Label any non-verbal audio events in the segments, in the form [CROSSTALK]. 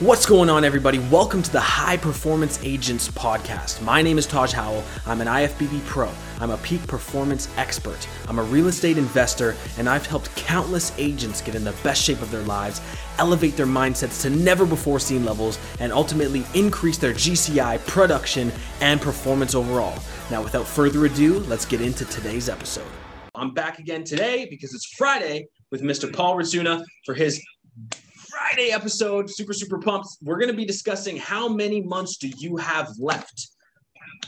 What's going on, everybody? Welcome to the High Performance Agents Podcast. My name is Taj Howell. I'm an IFBB pro. I'm a peak performance expert. I'm a real estate investor, and I've helped countless agents get in the best shape of their lives, elevate their mindsets to never before seen levels, and ultimately increase their GCI production and performance overall. Now, without further ado, let's get into today's episode. I'm back again today because it's Friday with Mr. Paul Rizuna for his Friday episode. Super, super pumped. We're going to be discussing how many months do you have left.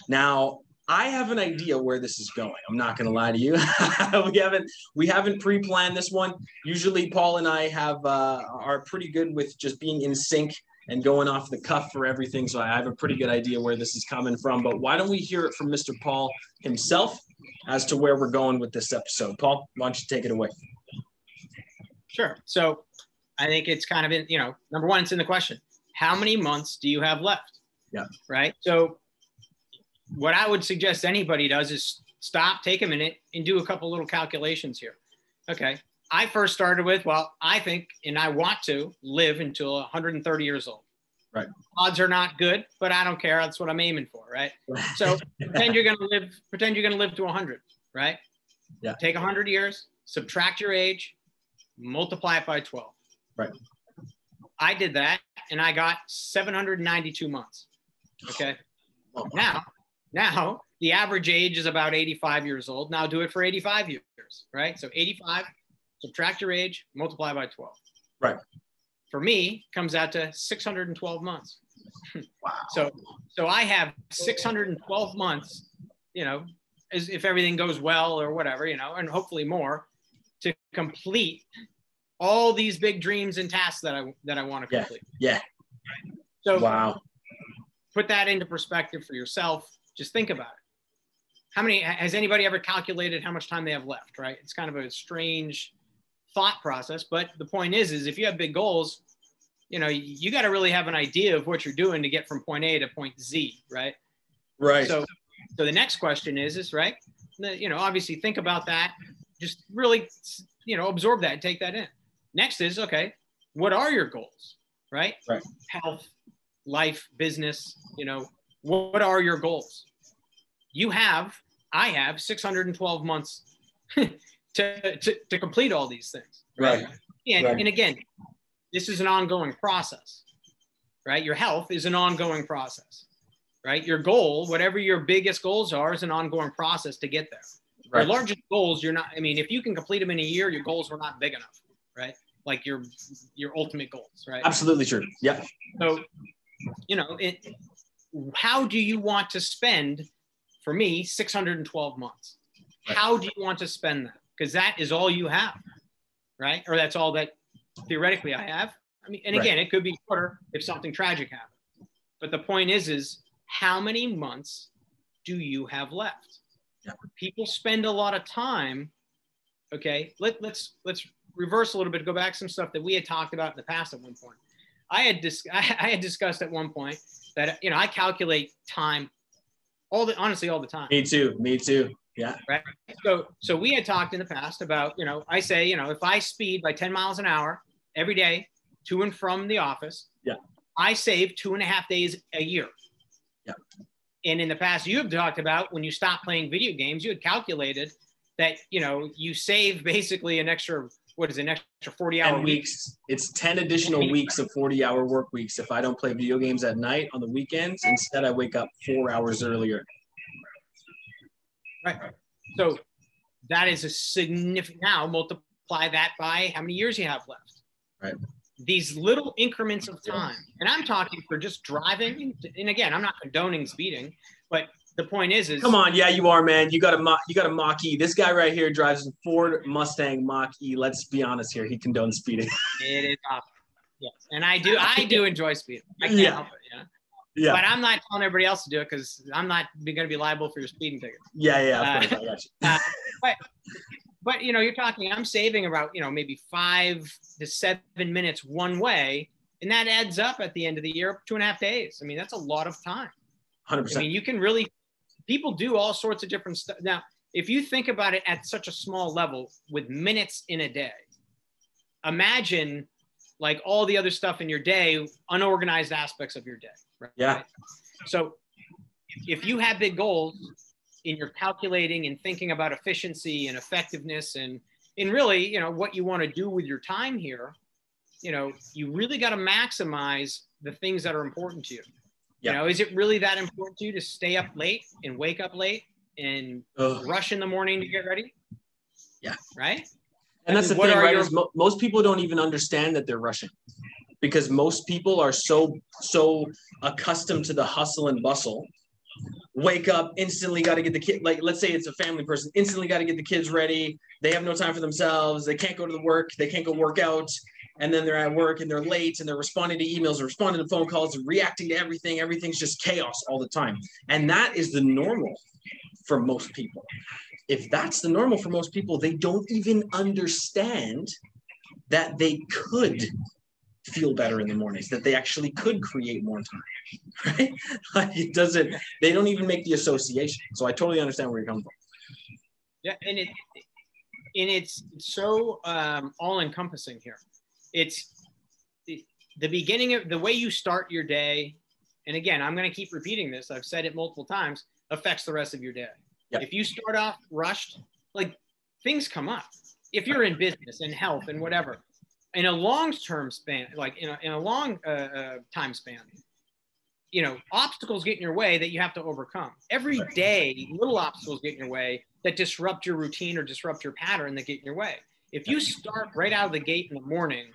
Now, I have an idea where this is going. I'm not going to lie to you. [LAUGHS] we haven't we haven't pre-planned this one. Usually, Paul and I have uh, are pretty good with just being in sync and going off the cuff for everything. So I have a pretty good idea where this is coming from. But why don't we hear it from Mr. Paul himself as to where we're going with this episode? Paul, why don't you take it away? Sure. So I think it's kind of in, you know, number one, it's in the question. How many months do you have left? Yeah. Right. So what I would suggest anybody does is stop, take a minute, and do a couple little calculations here. Okay. I first started with, well, I think and I want to live until 130 years old. Right. Odds are not good, but I don't care. That's what I'm aiming for, right? So [LAUGHS] pretend you're going to live. Pretend you're going to live to 100, right? Yeah. Take 100 years, subtract your age, multiply it by 12. Right. I did that, and I got 792 months. Okay. Oh, Now, now the average age is about 85 years old. Now do it for 85 years, right? So 85, subtract your age, multiply by 12. Right. For me, comes out to 612 months. Wow. So, so I have 612 months, you know, as if everything goes well or whatever, you know, and hopefully more to complete all these big dreams and tasks that I that I want to Yeah. complete. Yeah. So Wow. put that into perspective for yourself. Just think about it. How many has anybody ever calculated how much time they have left, right? It's kind of a strange thought process, but the point is is if you have big goals, you know, you got to really have an idea of what you're doing to get from point A to point Z, right? Right. So so the next question is is right? You know, obviously think about that. Just really you know, absorb that, take that in. Next is okay, what are your goals? Right? Right. Health, life, business, you know, what are your goals? You have, I have 612 months [LAUGHS] to, to, to complete all these things. right. And, Right. and again, this is an ongoing process, right? Your health is an ongoing process, right? Your goal, whatever your biggest goals are, is an ongoing process to get there. Right. Your largest goals, you're not, I mean, if you can complete them in a year, your goals were not big enough, right? Like your, your ultimate goals, right? Absolutely true. Yeah. So, you know, it, how do you want to spend, for me, 612 months? Right. How do you want to spend that? Because that is all you have, right? Or that's all that theoretically I have. I mean, and Right. again, it could be shorter if something tragic happened. But the point is, is how many months do you have left? Yeah. People spend a lot of time. Okay, let, let's let's reverse a little bit. Go back some stuff that we had talked about in the past at one point. I had dis- [LAUGHS] I had discussed at one point that you know I calculate time all the honestly all the time. Me too. Me too. Yeah. Right. So so we had talked in the past about you know I say you know if I speed by 10 miles an hour every day to and from the office, Yeah. I save two and a half days a year. Yeah. And in the past, you have talked about when you stop playing video games, you had calculated that you know you save basically an extra what is it, an extra 40 hour weeks. It's ten additional weeks of forty-hour work weeks if I don't play video games at night on the weekends. Instead, I wake up four hours earlier. Right. So that is a significant. Now multiply that by how many years you have left. Right. These little increments of time, and I'm talking for just driving. And again, I'm not condoning speeding, but the point is, is Come on, yeah, you are, man. You got a you got a Mach E. This guy right here drives a Ford Mustang Mach E. Let's be honest here. He condones speeding. [LAUGHS] It is awesome. Yes, and I do. I do enjoy speeding. I can't Yeah. help it. Know? yeah. But I'm not telling everybody else to do it because I'm not going to be liable for your speeding ticket. yeah, yeah. Uh, course, I got you. [LAUGHS] Uh, but but you know you're talking i'm saving about you know maybe five to seven minutes one way and that adds up at the end of the year two and a half days i mean that's a lot of time 100%. i mean you can really people do all sorts of different stuff now if you think about it at such a small level with minutes in a day imagine like all the other stuff in your day, unorganized aspects of your day. Right? Yeah. So if you have big goals and you're calculating and thinking about efficiency and effectiveness and and really, you know, what you want to do with your time here, you know, you really got to maximize the things that are important to you. Yeah. You know, is it really that important to you to stay up late and wake up late and Ugh. rush in the morning to get ready? Yeah. Right. And that's the thing, right? Your... Is mo- most people don't even understand that they're rushing because most people are so so accustomed to the hustle and bustle wake up instantly got to get the kid like let's say it's a family person instantly got to get the kids ready they have no time for themselves they can't go to the work they can't go work out and then they're at work and they're late and they're responding to emails and responding to phone calls and reacting to everything. Everything's just chaos all the time. And that is the normal for most people. If that's the normal for most people they don't even understand that they could feel better in the mornings that they actually could create more time [LAUGHS] right? Like it doesn't they don't even make the association. So i totally understand where you're coming from. Yeah and it and it's so um, all encompassing here it's the, the beginning of the way you start your day and again i'm going to keep repeating this i've said it multiple times affects the rest of your day yep. if you start off rushed like things come up if you're in business and health and whatever in a long term span, like in a, in a long uh, uh, time span, you know, obstacles get in your way that you have to overcome. Every day, little obstacles get in your way that disrupt your routine or disrupt your pattern that get in your way. If you start right out of the gate in the morning,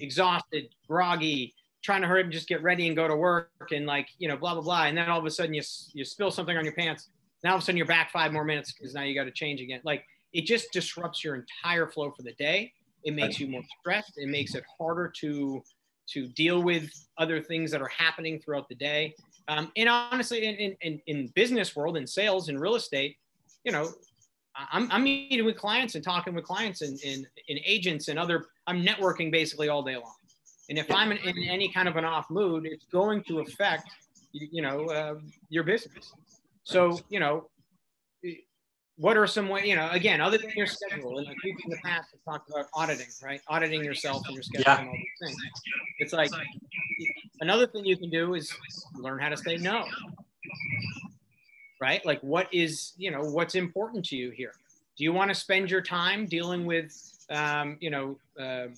exhausted, groggy, trying to hurry up and just get ready and go to work and like, you know, blah, blah, blah. And then all of a sudden you, you spill something on your pants. Now all of a sudden you're back five more minutes because now you got to change again. Like it just disrupts your entire flow for the day. It makes you more stressed. It makes it harder to to deal with other things that are happening throughout the day. Um, and honestly, in, in, in business world, in sales, in real estate, you know, I'm, I'm meeting with clients and talking with clients and, and, and agents and other, I'm networking basically all day long. And if I'm in, in any kind of an off mood, it's going to affect, you know, uh, your business. So, you know, what are some way, you know, again, other than your schedule, and like we've in the past have talked about auditing, right? Auditing yourself and your schedule yeah. and all these things. It's like another thing you can do is learn how to say no. Right? Like what is, you know, what's important to you here? Do you want to spend your time dealing with, um, you know, uh,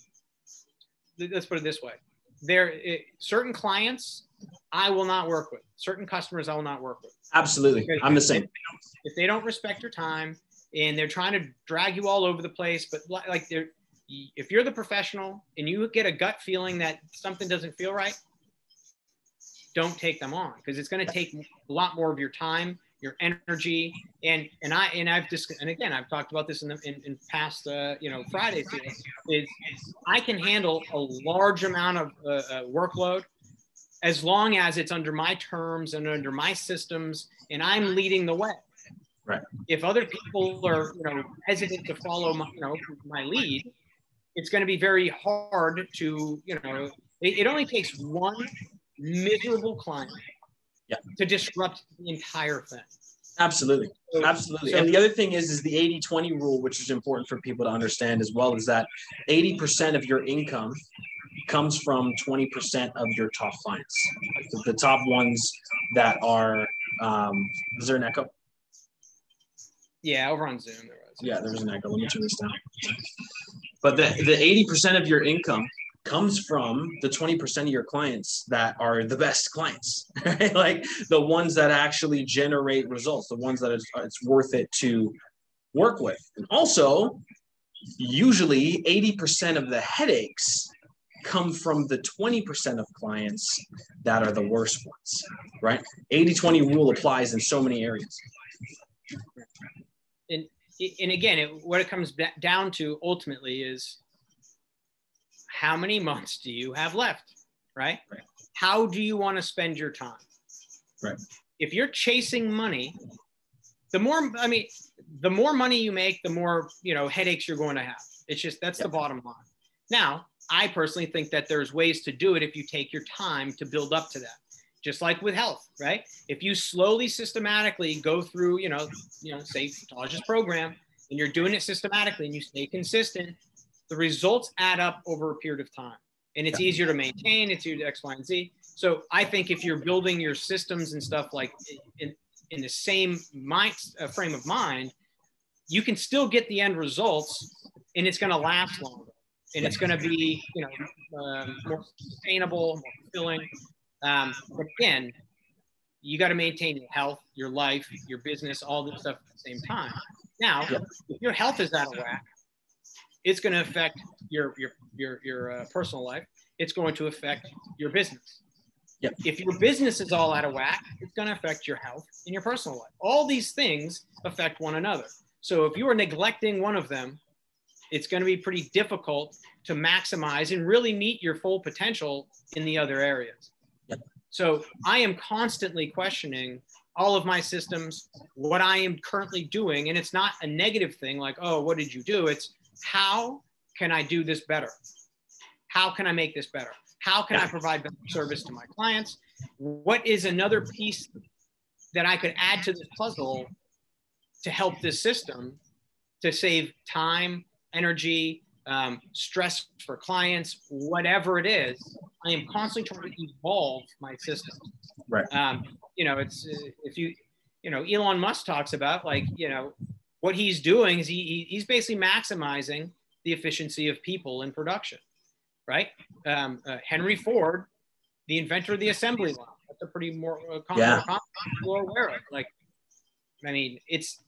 let's put it this way. There, it, certain clients I will not work with. Certain customers I will not work with. Absolutely. Because I'm the same. If they don't respect your time and they're trying to drag you all over the place, but like they're, if you're the professional and you get a gut feeling that something doesn't feel right, don't take them on because it's going to take a lot more of your time, your energy, and and I and I've just and again I've talked about this in the in, in past uh, you know Fridays is I can handle a large amount of uh, uh, workload as long as it's under my terms and under my systems and I'm leading the way. Right. If other people are, you know, hesitant to follow my, you know, my lead, it's going to be very hard to, you know, it, it only takes one miserable client yeah. to disrupt the entire thing. Absolutely. Absolutely. So, and the other thing is is the 80-20 rule, which is important for people to understand as well, is that 80% of your income comes from 20% of your top clients, the, the top ones that are. Um, is there an echo? Yeah, over on Zoom there was. Yeah, there's an echo. Let me turn this down. But the the 80% of your income comes from the 20% of your clients that are the best clients, [LAUGHS] right? like the ones that actually generate results, the ones that it's, it's worth it to work with. And also, usually 80% of the headaches come from the 20% of clients that are the worst ones, right? 80 20 rule applies in so many areas. And, and again, it, what it comes down to ultimately is how many months do you have left, right? right. How do you want to spend your time? Right. If you're chasing money, the more, I mean, the more money you make, the more, you know, headaches you're going to have. It's just, that's yep. the bottom line. Now, I personally think that there's ways to do it if you take your time to build up to that. Just like with health, right? If you slowly, systematically go through, you know, you know, say Taj's program, and you're doing it systematically and you stay consistent, the results add up over a period of time. and it's easier to maintain. It's easier to X, Y, and Z. So I think if you're building your systems and stuff like in, in the same mind uh, frame of mind, you can still get the end results, and it's going to last longer, and it's going to be you know um, more sustainable, more fulfilling. Um, but again, you got to maintain your health, your life, your business, all this stuff at the same time. Now, if your health is out of whack, it's going to affect your your your your uh, personal life. It's going to affect your business. Yep. If your business is all out of whack, it's going to affect your health and your personal life. All these things affect one another. So if you are neglecting one of them, it's going to be pretty difficult to maximize and really meet your full potential in the other areas. Yep. So I am constantly questioning all of my systems, what I am currently doing. And it's not a negative thing like, oh, what did you do? It's how can I do this better? How can I make this better? How can I provide better service to my clients? What is another piece that I could add to this puzzle to help this system to save time, energy, um, stress for clients, whatever it is? I am constantly trying to evolve my system. Right. Um, you know, it's if you, you know, Elon Musk talks about like, you know, what he's doing is he, he's basically maximizing the efficiency of people in production, right? Um, uh, Henry Ford, the inventor of the assembly line, that's a pretty more uh, common, Yeah. people are aware of. Like, I mean, it's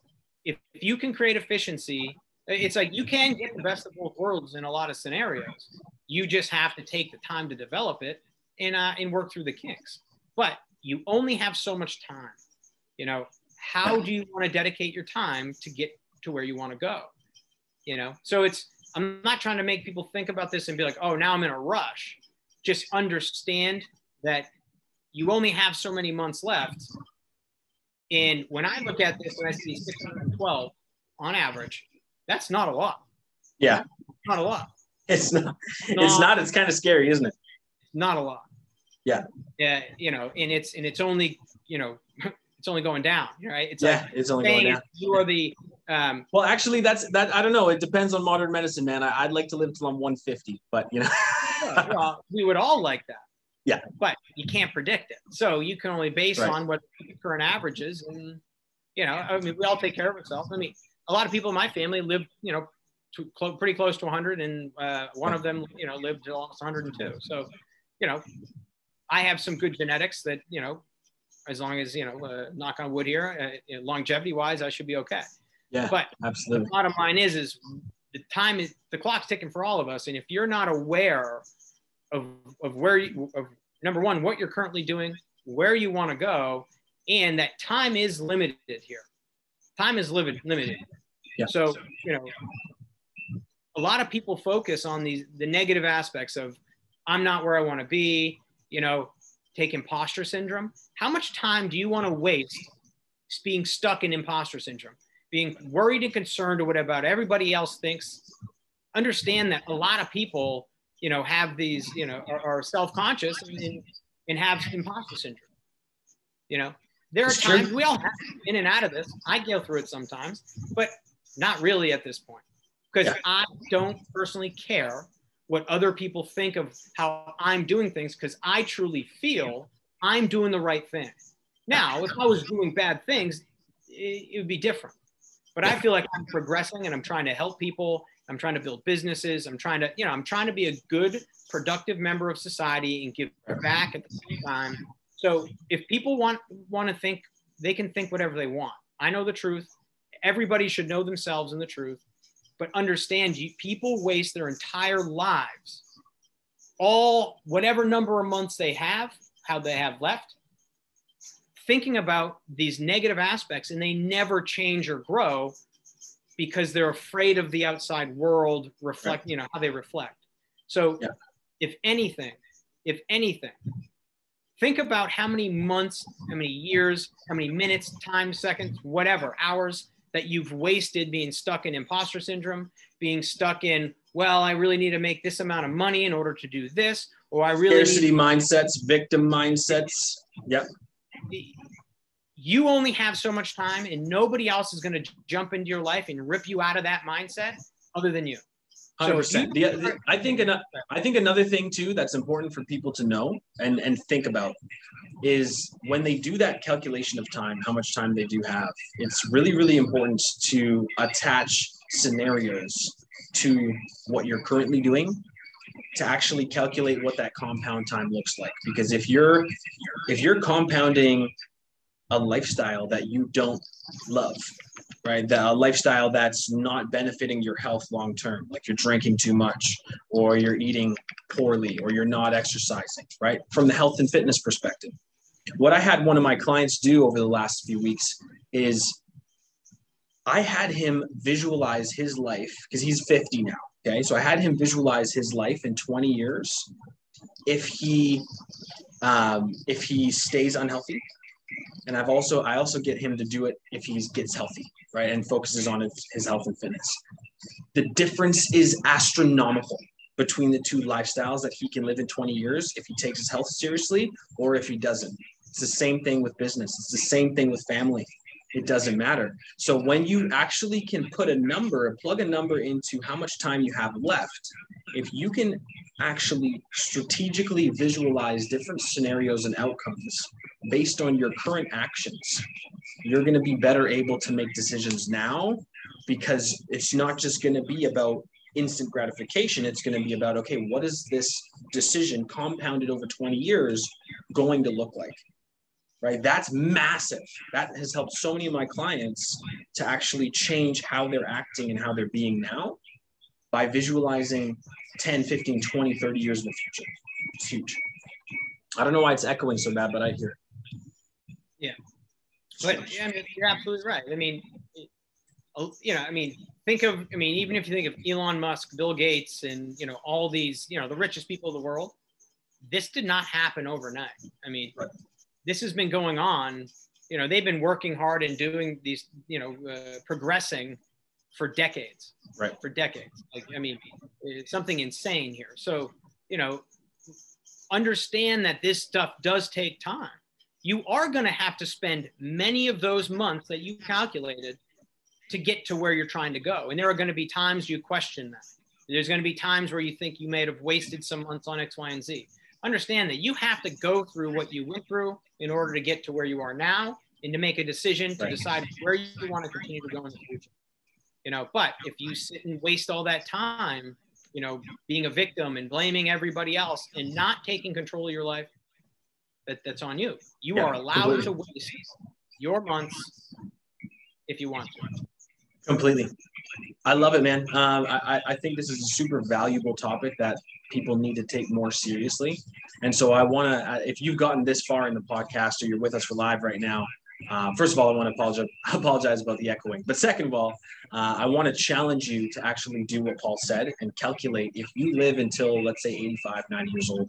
if, if you can create efficiency, it's like you can get the best of both worlds in a lot of scenarios. You just have to take the time to develop it and uh, and work through the kinks. But you only have so much time. You know, how do you want to dedicate your time to get to where you want to go? You know, so it's I'm not trying to make people think about this and be like, oh, now I'm in a rush. Just understand that you only have so many months left. And when I look at this and I see 612 on average, that's not a lot. Yeah. Not a lot. It's not. No. It's not. It's kind of scary, isn't it? Not a lot. Yeah. Yeah. You know, and it's and it's only you know it's only going down. Right. It's yeah. like It's only going down. you are the um, Well, actually, that's that. I don't know. It depends on modern medicine, man. I, I'd like to live till I'm 150, but you know. well, we would all like that. Yeah. But you can't predict it. So you can only base Right. on what the current average is. And, you know, I mean, we all take care of ourselves. I mean, a lot of people in my family live, you know, to, clo- pretty close to 100. And uh, one of them, you know, lived till almost 102. So, you know, I have some good genetics that, you know, as long as, you know, uh, knock on wood here, uh, longevity wise, I should be okay. Yeah. But the Absolutely. bottom line is is the time is the clock's ticking for all of us and if you're not aware of of where you of number one what you're currently doing where you want to go and that time is limited here time is limited limited Yeah. so you know a lot of people focus on these the negative aspects of i'm not where i want to be you know take imposter syndrome how much time do you want to waste being stuck in imposter syndrome being worried and concerned or what about everybody else thinks understand that a lot of people you know have these you know are, are self-conscious and, and have imposter syndrome you know there are It's true. times we all have in and out of this i go through it sometimes but not really at this point because Yeah. i don't personally care what other people think of how i'm doing things because i truly feel i'm doing the right thing now if i was doing bad things it, it would be different but I feel like I'm progressing and I'm trying to help people. I'm trying to build businesses. I'm trying to, you know, I'm trying to be a good, productive member of society and give back at the same time. So if people want want to think, they can think whatever they want. I know the truth. Everybody should know themselves and the truth, but understand you people waste their entire lives, all whatever number of months they have, how they have left, thinking about these negative aspects and they never change or grow because they're afraid of the outside world reflect you know how they reflect. So Yeah. if anything if anything think about how many months how many years how many minutes time seconds whatever hours that you've wasted being stuck in imposter syndrome being stuck in well i really need to make this amount of money in order to do this or i really need Scarcity mindsets, victim mindsets. Yep. you only have so much time and nobody else is going to jump into your life and rip you out of that mindset other than you Hundred percent. I think another, I think another thing too that's important for people to know and and think about is when they do that calculation of time, how much time they do have. It's really really important to attach scenarios to what you're currently doing to actually calculate what that compound time looks like because if you're if you're compounding a lifestyle that you don't love right the, a lifestyle that's not benefiting your health long term like you're drinking too much or you're eating poorly or you're not exercising right from the health and fitness perspective what i had one of my clients do over the last few weeks is i had him visualize his life because he's 50 now okay so i had him visualize his life in 20 years if he um, if he stays unhealthy and I've also I also get him to do it if he gets healthy, right, and focuses on his, health and fitness. The difference is astronomical between the two lifestyles that he can live in 20 years if he takes his health seriously or if he doesn't. It's the same thing with business. It's the same thing with family. It doesn't matter. So when you actually can put a number, plug a number into how much time you have left, if you can actually strategically visualize different scenarios and outcomes based on your current actions, you're going to be better able to make decisions now because it's not just going to be about instant gratification. It's going to be about, okay, what is this decision compounded over 20 years going to look like? Right? That's massive. That has helped so many of my clients to actually change how they're acting and how they're being now by visualizing 10, 15, 20, 30 years in the future. It's huge. I don't know why it's echoing so bad, but I hear Yeah. But yeah, I mean, you're absolutely right. I mean, oh, you know, I mean, think of, I mean, even if you think of Elon Musk, Bill Gates, and, you know, all these, you know, the richest people in the world, this did not happen overnight. I mean, right. This has been going on, you know, they've been working hard and doing these, you know, uh, progressing for decades. Right. For decades. Like, I mean, it's something insane here. So, you know, understand that this stuff does take time. You are going to have to spend many of those months that you calculated to get to where you're trying to go. And there are going to be times you question that. There's going to be times where you think you may have wasted some months on X, Y, and Z. Understand that you have to go through what you went through in order to get to where you are now and to make a decision to right. decide where you want to continue to go in the future you know but if you sit and waste all that time you know being a victim and blaming everybody else and not taking control of your life that, that's on you you yeah, are allowed completely. to waste your months if you want to completely i love it man um, I, I think this is a super valuable topic that people need to take more seriously and so i want to if you've gotten this far in the podcast or you're with us for live right now um, first of all, I want to apologize, [LAUGHS] apologize about the echoing. But second of all, uh, I want to challenge you to actually do what Paul said and calculate if you live until, let's say, 85, 90 years old,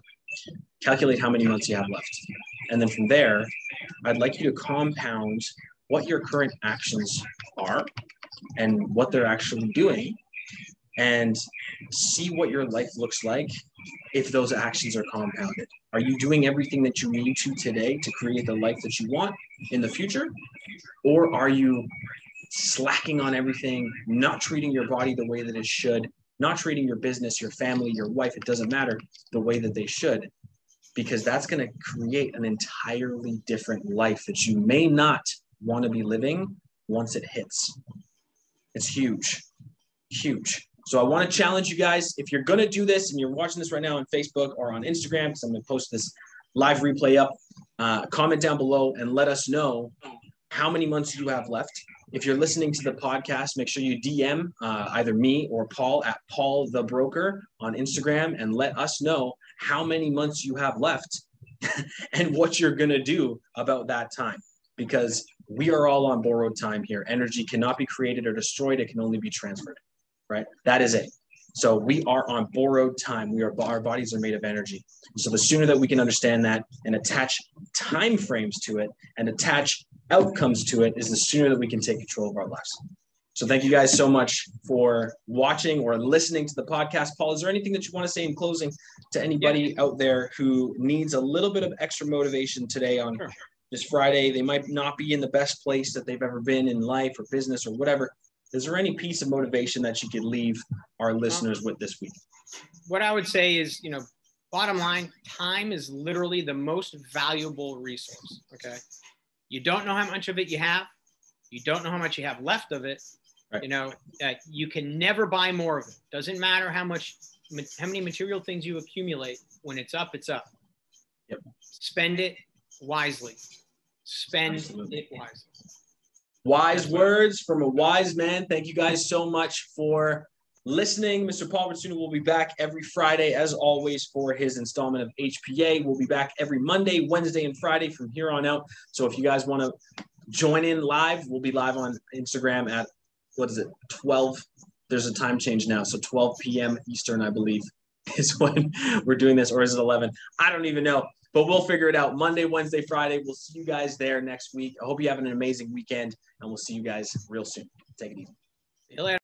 calculate how many months you have left. And then from there, I'd like you to compound what your current actions are and what they're actually doing and see what your life looks like if those actions are compounded. Are you doing everything that you need to today to create the life that you want in the future? Or are you slacking on everything, not treating your body the way that it should, not treating your business, your family, your wife, it doesn't matter, the way that they should? Because that's going to create an entirely different life that you may not want to be living once it hits. It's huge, huge. So I want to challenge you guys. If you're going to do this and you're watching this right now on Facebook or on Instagram, because I'm going to post this live replay up, uh, comment down below and let us know how many months you have left. If you're listening to the podcast, make sure you DM uh, either me or Paul at Paul the Broker on Instagram and let us know how many months you have left [LAUGHS] and what you're going to do about that time. Because we are all on borrowed time here. Energy cannot be created or destroyed, it can only be transferred right? That is it. So we are on borrowed time. We are our bodies are made of energy. So the sooner that we can understand that and attach time frames to it and attach outcomes to it is the sooner that we can take control of our lives. So thank you guys so much for watching or listening to the podcast. Paul, is there anything that you want to say in closing to anybody yeah. out there who needs a little bit of extra motivation today on sure. This Friday? They might not be in the best place that they've ever been in life or business or whatever. is there any piece of motivation that you could leave our listeners with this week? What I would say is, you know, bottom line, time is literally the most valuable resource. Okay. You don't know how much of it you have. You don't know how much you have left of it. Right. You know, uh, you can never buy more of it. Doesn't matter how much, how many material things you accumulate. When it's up, it's up. Yep. Spend it wisely. Spend Absolutely. it wisely. Wise words from a wise man. Thank you guys so much for listening. Mr. Paul Ratsuna will be back every Friday, as always, for his installment of HPA. We'll be back every Monday, Wednesday, and Friday from here on out. So if you guys want to join in live, we'll be live on Instagram at what is it, 12? There's a time change now. So 12 p.m. Eastern, I believe, [LAUGHS] is when we're doing this, or is it 11? I don't even know but we'll figure it out Monday, Wednesday, Friday. We'll see you guys there next week. I hope you have an amazing weekend, and we'll see you guys real soon. Take it easy. See you later.